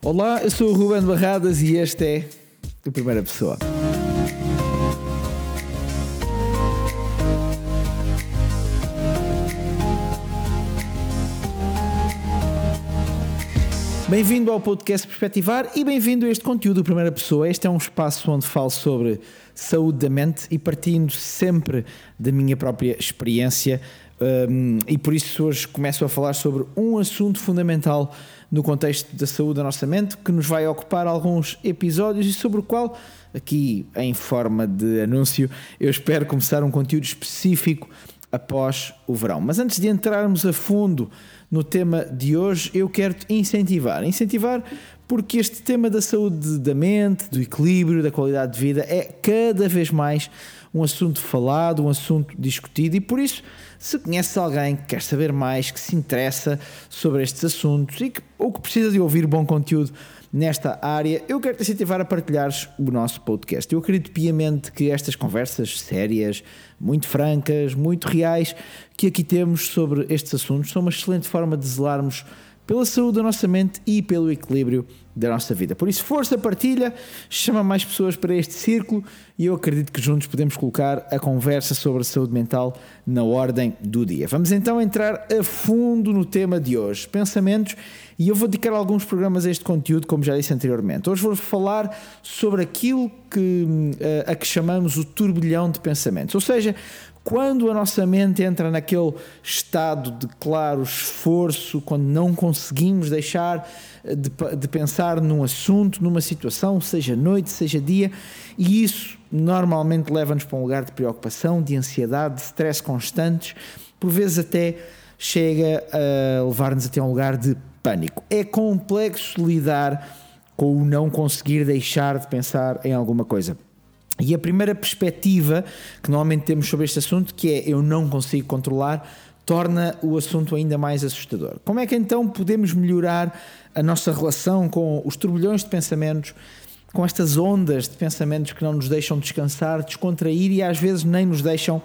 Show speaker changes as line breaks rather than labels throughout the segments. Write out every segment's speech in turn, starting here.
Olá, eu sou o Ruben Barradas e este é o Primeira Pessoa. Bem-vindo ao podcast Perspectivar e bem-vindo a este conteúdo Primeira Pessoa. Este é um espaço onde falo sobre saúde da mente e partindo sempre da minha própria experiência. Um, e por isso hoje começo a falar sobre um assunto fundamental no contexto da saúde da nossa mente, que nos vai ocupar alguns episódios e sobre o qual, aqui em forma de anúncio, eu espero começar um conteúdo específico após o verão. Mas antes de entrarmos a fundo no tema de hoje, eu quero te incentivar. Incentivar porque este tema da saúde da mente, do equilíbrio, da qualidade de vida é cada vez mais um assunto falado, um assunto discutido e por isso, se conheces alguém que quer saber mais, que se interessa sobre estes assuntos e que, ou que precisa de ouvir bom conteúdo nesta área, eu quero te incentivar a partilhares o nosso podcast. Eu acredito piamente que estas conversas sérias, muito francas, muito reais, que aqui temos sobre estes assuntos, são uma excelente forma de zelarmos pela saúde da nossa mente e pelo equilíbrio da nossa vida. Por isso, força, partilha, chama mais pessoas para este círculo e eu acredito que juntos podemos colocar a conversa sobre a saúde mental na ordem do dia. Vamos então entrar a fundo no tema de hoje, pensamentos, e eu vou dedicar alguns programas a este conteúdo, como já disse anteriormente. Hoje vou falar sobre aquilo que, eh, a que chamamos o turbilhão de pensamentos, ou seja, quando a nossa mente entra naquele estado de claro esforço, quando não conseguimos deixar de, de, pensar num assunto, numa situação, seja noite, seja dia, e isso normalmente leva-nos para um lugar de preocupação, de ansiedade, de stress constantes, por vezes até chega a levar-nos até um lugar de pânico. É complexo lidar com o não conseguir deixar de pensar em alguma coisa. E a primeira perspectiva que normalmente temos sobre este assunto, que é eu não consigo controlar, torna o assunto ainda mais assustador. Como é que então podemos melhorar a nossa relação com os turbilhões de pensamentos, com estas ondas de pensamentos que não nos deixam descansar, descontrair e às vezes nem nos deixam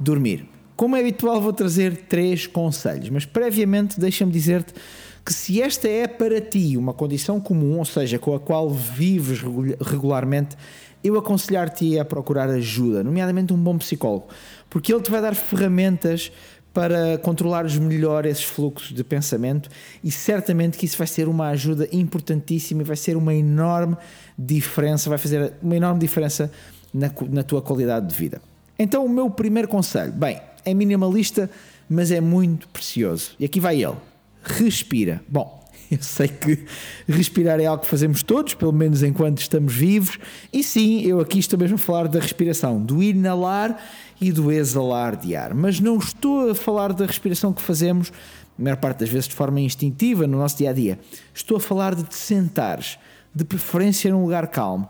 dormir? Como é habitual, vou trazer três conselhos, mas previamente deixa-me dizer-te que se esta é para ti uma condição comum, ou seja, com a qual vives regularmente, eu aconselhar-te a procurar ajuda, nomeadamente um bom psicólogo, porque ele te vai dar ferramentas para controlares melhor esses fluxos de pensamento e certamente que isso vai ser uma ajuda importantíssima e vai ser uma enorme diferença, vai fazer uma enorme diferença na, na tua qualidade de vida. Então, o meu primeiro conselho, bem, é minimalista, mas é muito precioso. E aqui vai ele: respira. Bom, eu sei que respirar é algo que fazemos todos, pelo menos enquanto estamos vivos, e sim, eu aqui estou mesmo a falar da respiração, do inalar e do exalar de ar, mas não estou a falar da respiração que fazemos, a maior parte das vezes de forma instintiva no nosso dia a dia. Estou a falar de te sentares, de preferência num lugar calmo.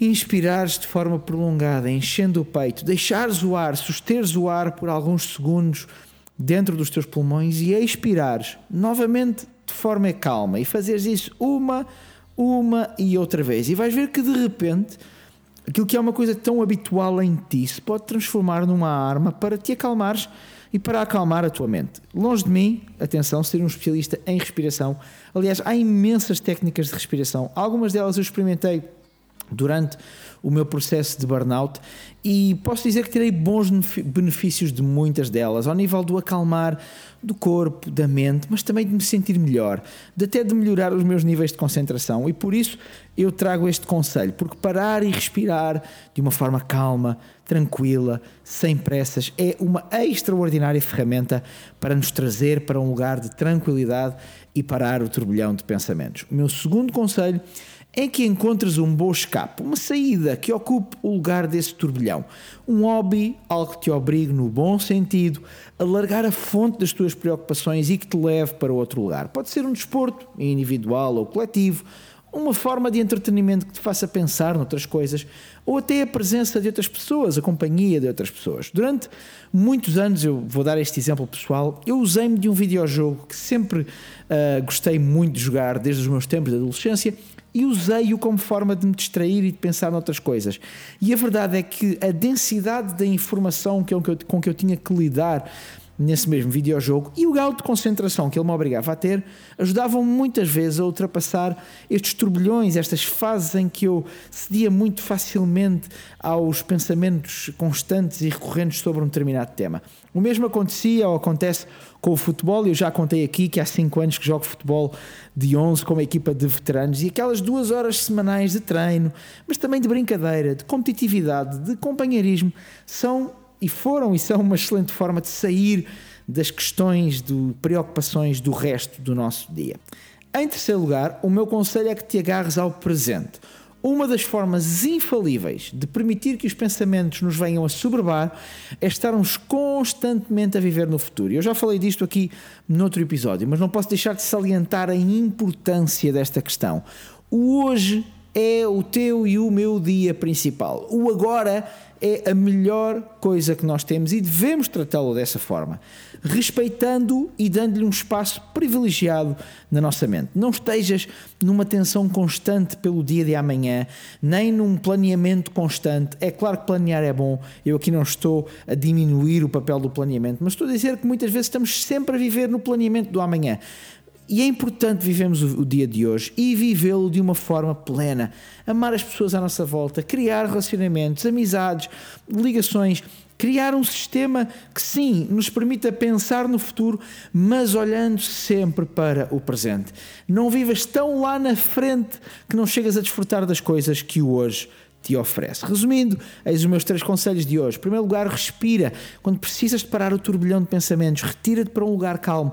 Inspirares de forma prolongada, enchendo o peito, deixares o ar, susteres o ar por alguns segundos dentro dos teus pulmões e expirares novamente de forma calma e fazeres isso uma, uma e outra vez. E vais ver que de repente aquilo que é uma coisa tão habitual em ti se pode transformar numa arma para te acalmares e para acalmar a tua mente. Longe de mim, atenção, ser um especialista em respiração. Aliás, há imensas técnicas de respiração. Algumas delas eu experimentei durante o meu processo de burnout e posso dizer que tirei bons benefícios de muitas delas, ao nível do acalmar do corpo, da mente, mas também de me sentir melhor, de até de melhorar os meus níveis de concentração. E por isso eu trago este conselho, porque parar e respirar de uma forma calma, tranquila, sem pressas, é uma extraordinária ferramenta para nos trazer para um lugar de tranquilidade e parar o turbilhão de pensamentos. O meu segundo conselho é que encontres um bom escape, uma saída que ocupe o lugar desse turbilhão. Um hobby, algo que te obrigue, no bom sentido, a largar a fonte das tuas preocupações e que te leve para outro lugar. Pode ser um desporto, individual ou coletivo, uma forma de entretenimento que te faça pensar noutras coisas, ou até a presença de outras pessoas, a companhia de outras pessoas. Durante muitos anos, eu vou dar este exemplo pessoal, eu usei-me de um videojogo que sempre uh, gostei muito de jogar desde os meus tempos de adolescência e usei-o como forma de me distrair e de pensar noutras coisas. E a verdade é que a densidade da informação que eu, com que eu tinha que lidar nesse mesmo videojogo e o grau de concentração que ele me obrigava a ter ajudavam muitas vezes a ultrapassar estes turbilhões, estas fases em que eu cedia muito facilmente aos pensamentos constantes e recorrentes sobre um determinado tema. O mesmo acontecia ou acontece com o futebol, eu já contei aqui que há 5 anos que jogo futebol de 11 com uma equipa de veteranos e aquelas duas horas semanais de treino, mas também de brincadeira, de competitividade, de companheirismo, são e foram e são uma excelente forma de sair das questões, de preocupações do resto do nosso dia. Em terceiro lugar, o meu conselho é que te agarres ao presente. Uma das formas infalíveis de permitir que os pensamentos nos venham a soberbar é estarmos constantemente a viver no futuro. Eu já falei disto aqui noutro episódio, mas não posso deixar de salientar a importância desta questão. O hoje é o teu e o meu dia principal. O agora é a melhor coisa que nós temos e devemos tratá-lo dessa forma, respeitando e dando-lhe um espaço privilegiado na nossa mente. Não estejas numa tensão constante pelo dia de amanhã, nem num planeamento constante. É claro que planear é bom, eu aqui não estou a diminuir o papel do planeamento, mas estou a dizer que muitas vezes estamos sempre a viver no planeamento do amanhã. E é importante vivemos o, dia de hoje e vivê-lo de uma forma plena. Amar as pessoas à nossa volta, criar relacionamentos, amizades, ligações, criar um sistema que sim nos permita pensar no futuro, mas olhando sempre para o presente. Não vivas tão lá na frente que não chegas a desfrutar das coisas que o hoje te oferece. Resumindo, eis os meus três conselhos de hoje. Em primeiro lugar, respira. Quando precisas de parar o turbilhão de pensamentos, retira-te para um lugar calmo.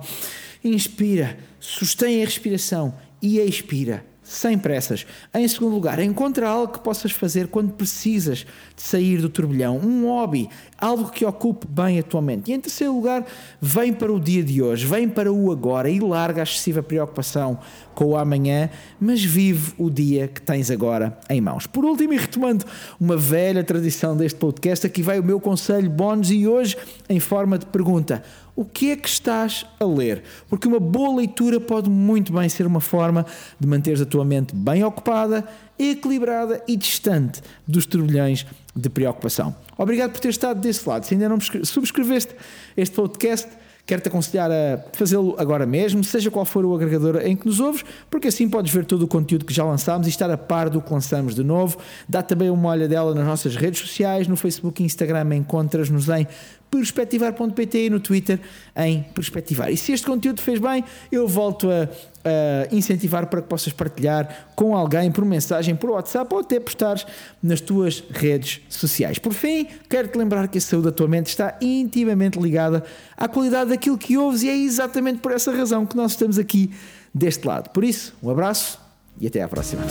Inspira, sustém a respiração e expira, sem pressas. Em segundo lugar, encontra algo que possas fazer quando precisas de sair do turbilhão, um hobby, algo que ocupe bem a tua mente. E em terceiro lugar, vem para o dia de hoje, vem para o agora e larga a excessiva preocupação com o amanhã, mas vive o dia que tens agora em mãos. Por último, e retomando uma velha tradição deste podcast, aqui vai o meu conselho bónus e hoje em forma de pergunta o que é que estás a ler? Porque uma boa leitura pode muito bem ser uma forma de manteres a tua mente bem ocupada, equilibrada e distante dos turbilhões de preocupação. Obrigado por ter estado desse lado. Se ainda não subscreveste este podcast, Quero-te aconselhar a fazê-lo agora mesmo, seja qual for o agregador em que nos ouves, porque assim podes ver todo o conteúdo que já lançámos e estar a par do que lançamos de novo. Dá também uma olha dela nas nossas redes sociais, no Facebook e Instagram encontras-nos em perspectivar.pt e no Twitter em perspectivar. E se este conteúdo fez bem, eu volto a, a, incentivar para que possas partilhar com alguém por mensagem, por WhatsApp ou até postares nas tuas redes sociais. Por fim, quero-te lembrar que a saúde da tua mente está intimamente ligada à qualidade daquilo que ouves e é exatamente por essa razão que nós estamos aqui deste lado. Por isso, um abraço e até à próxima.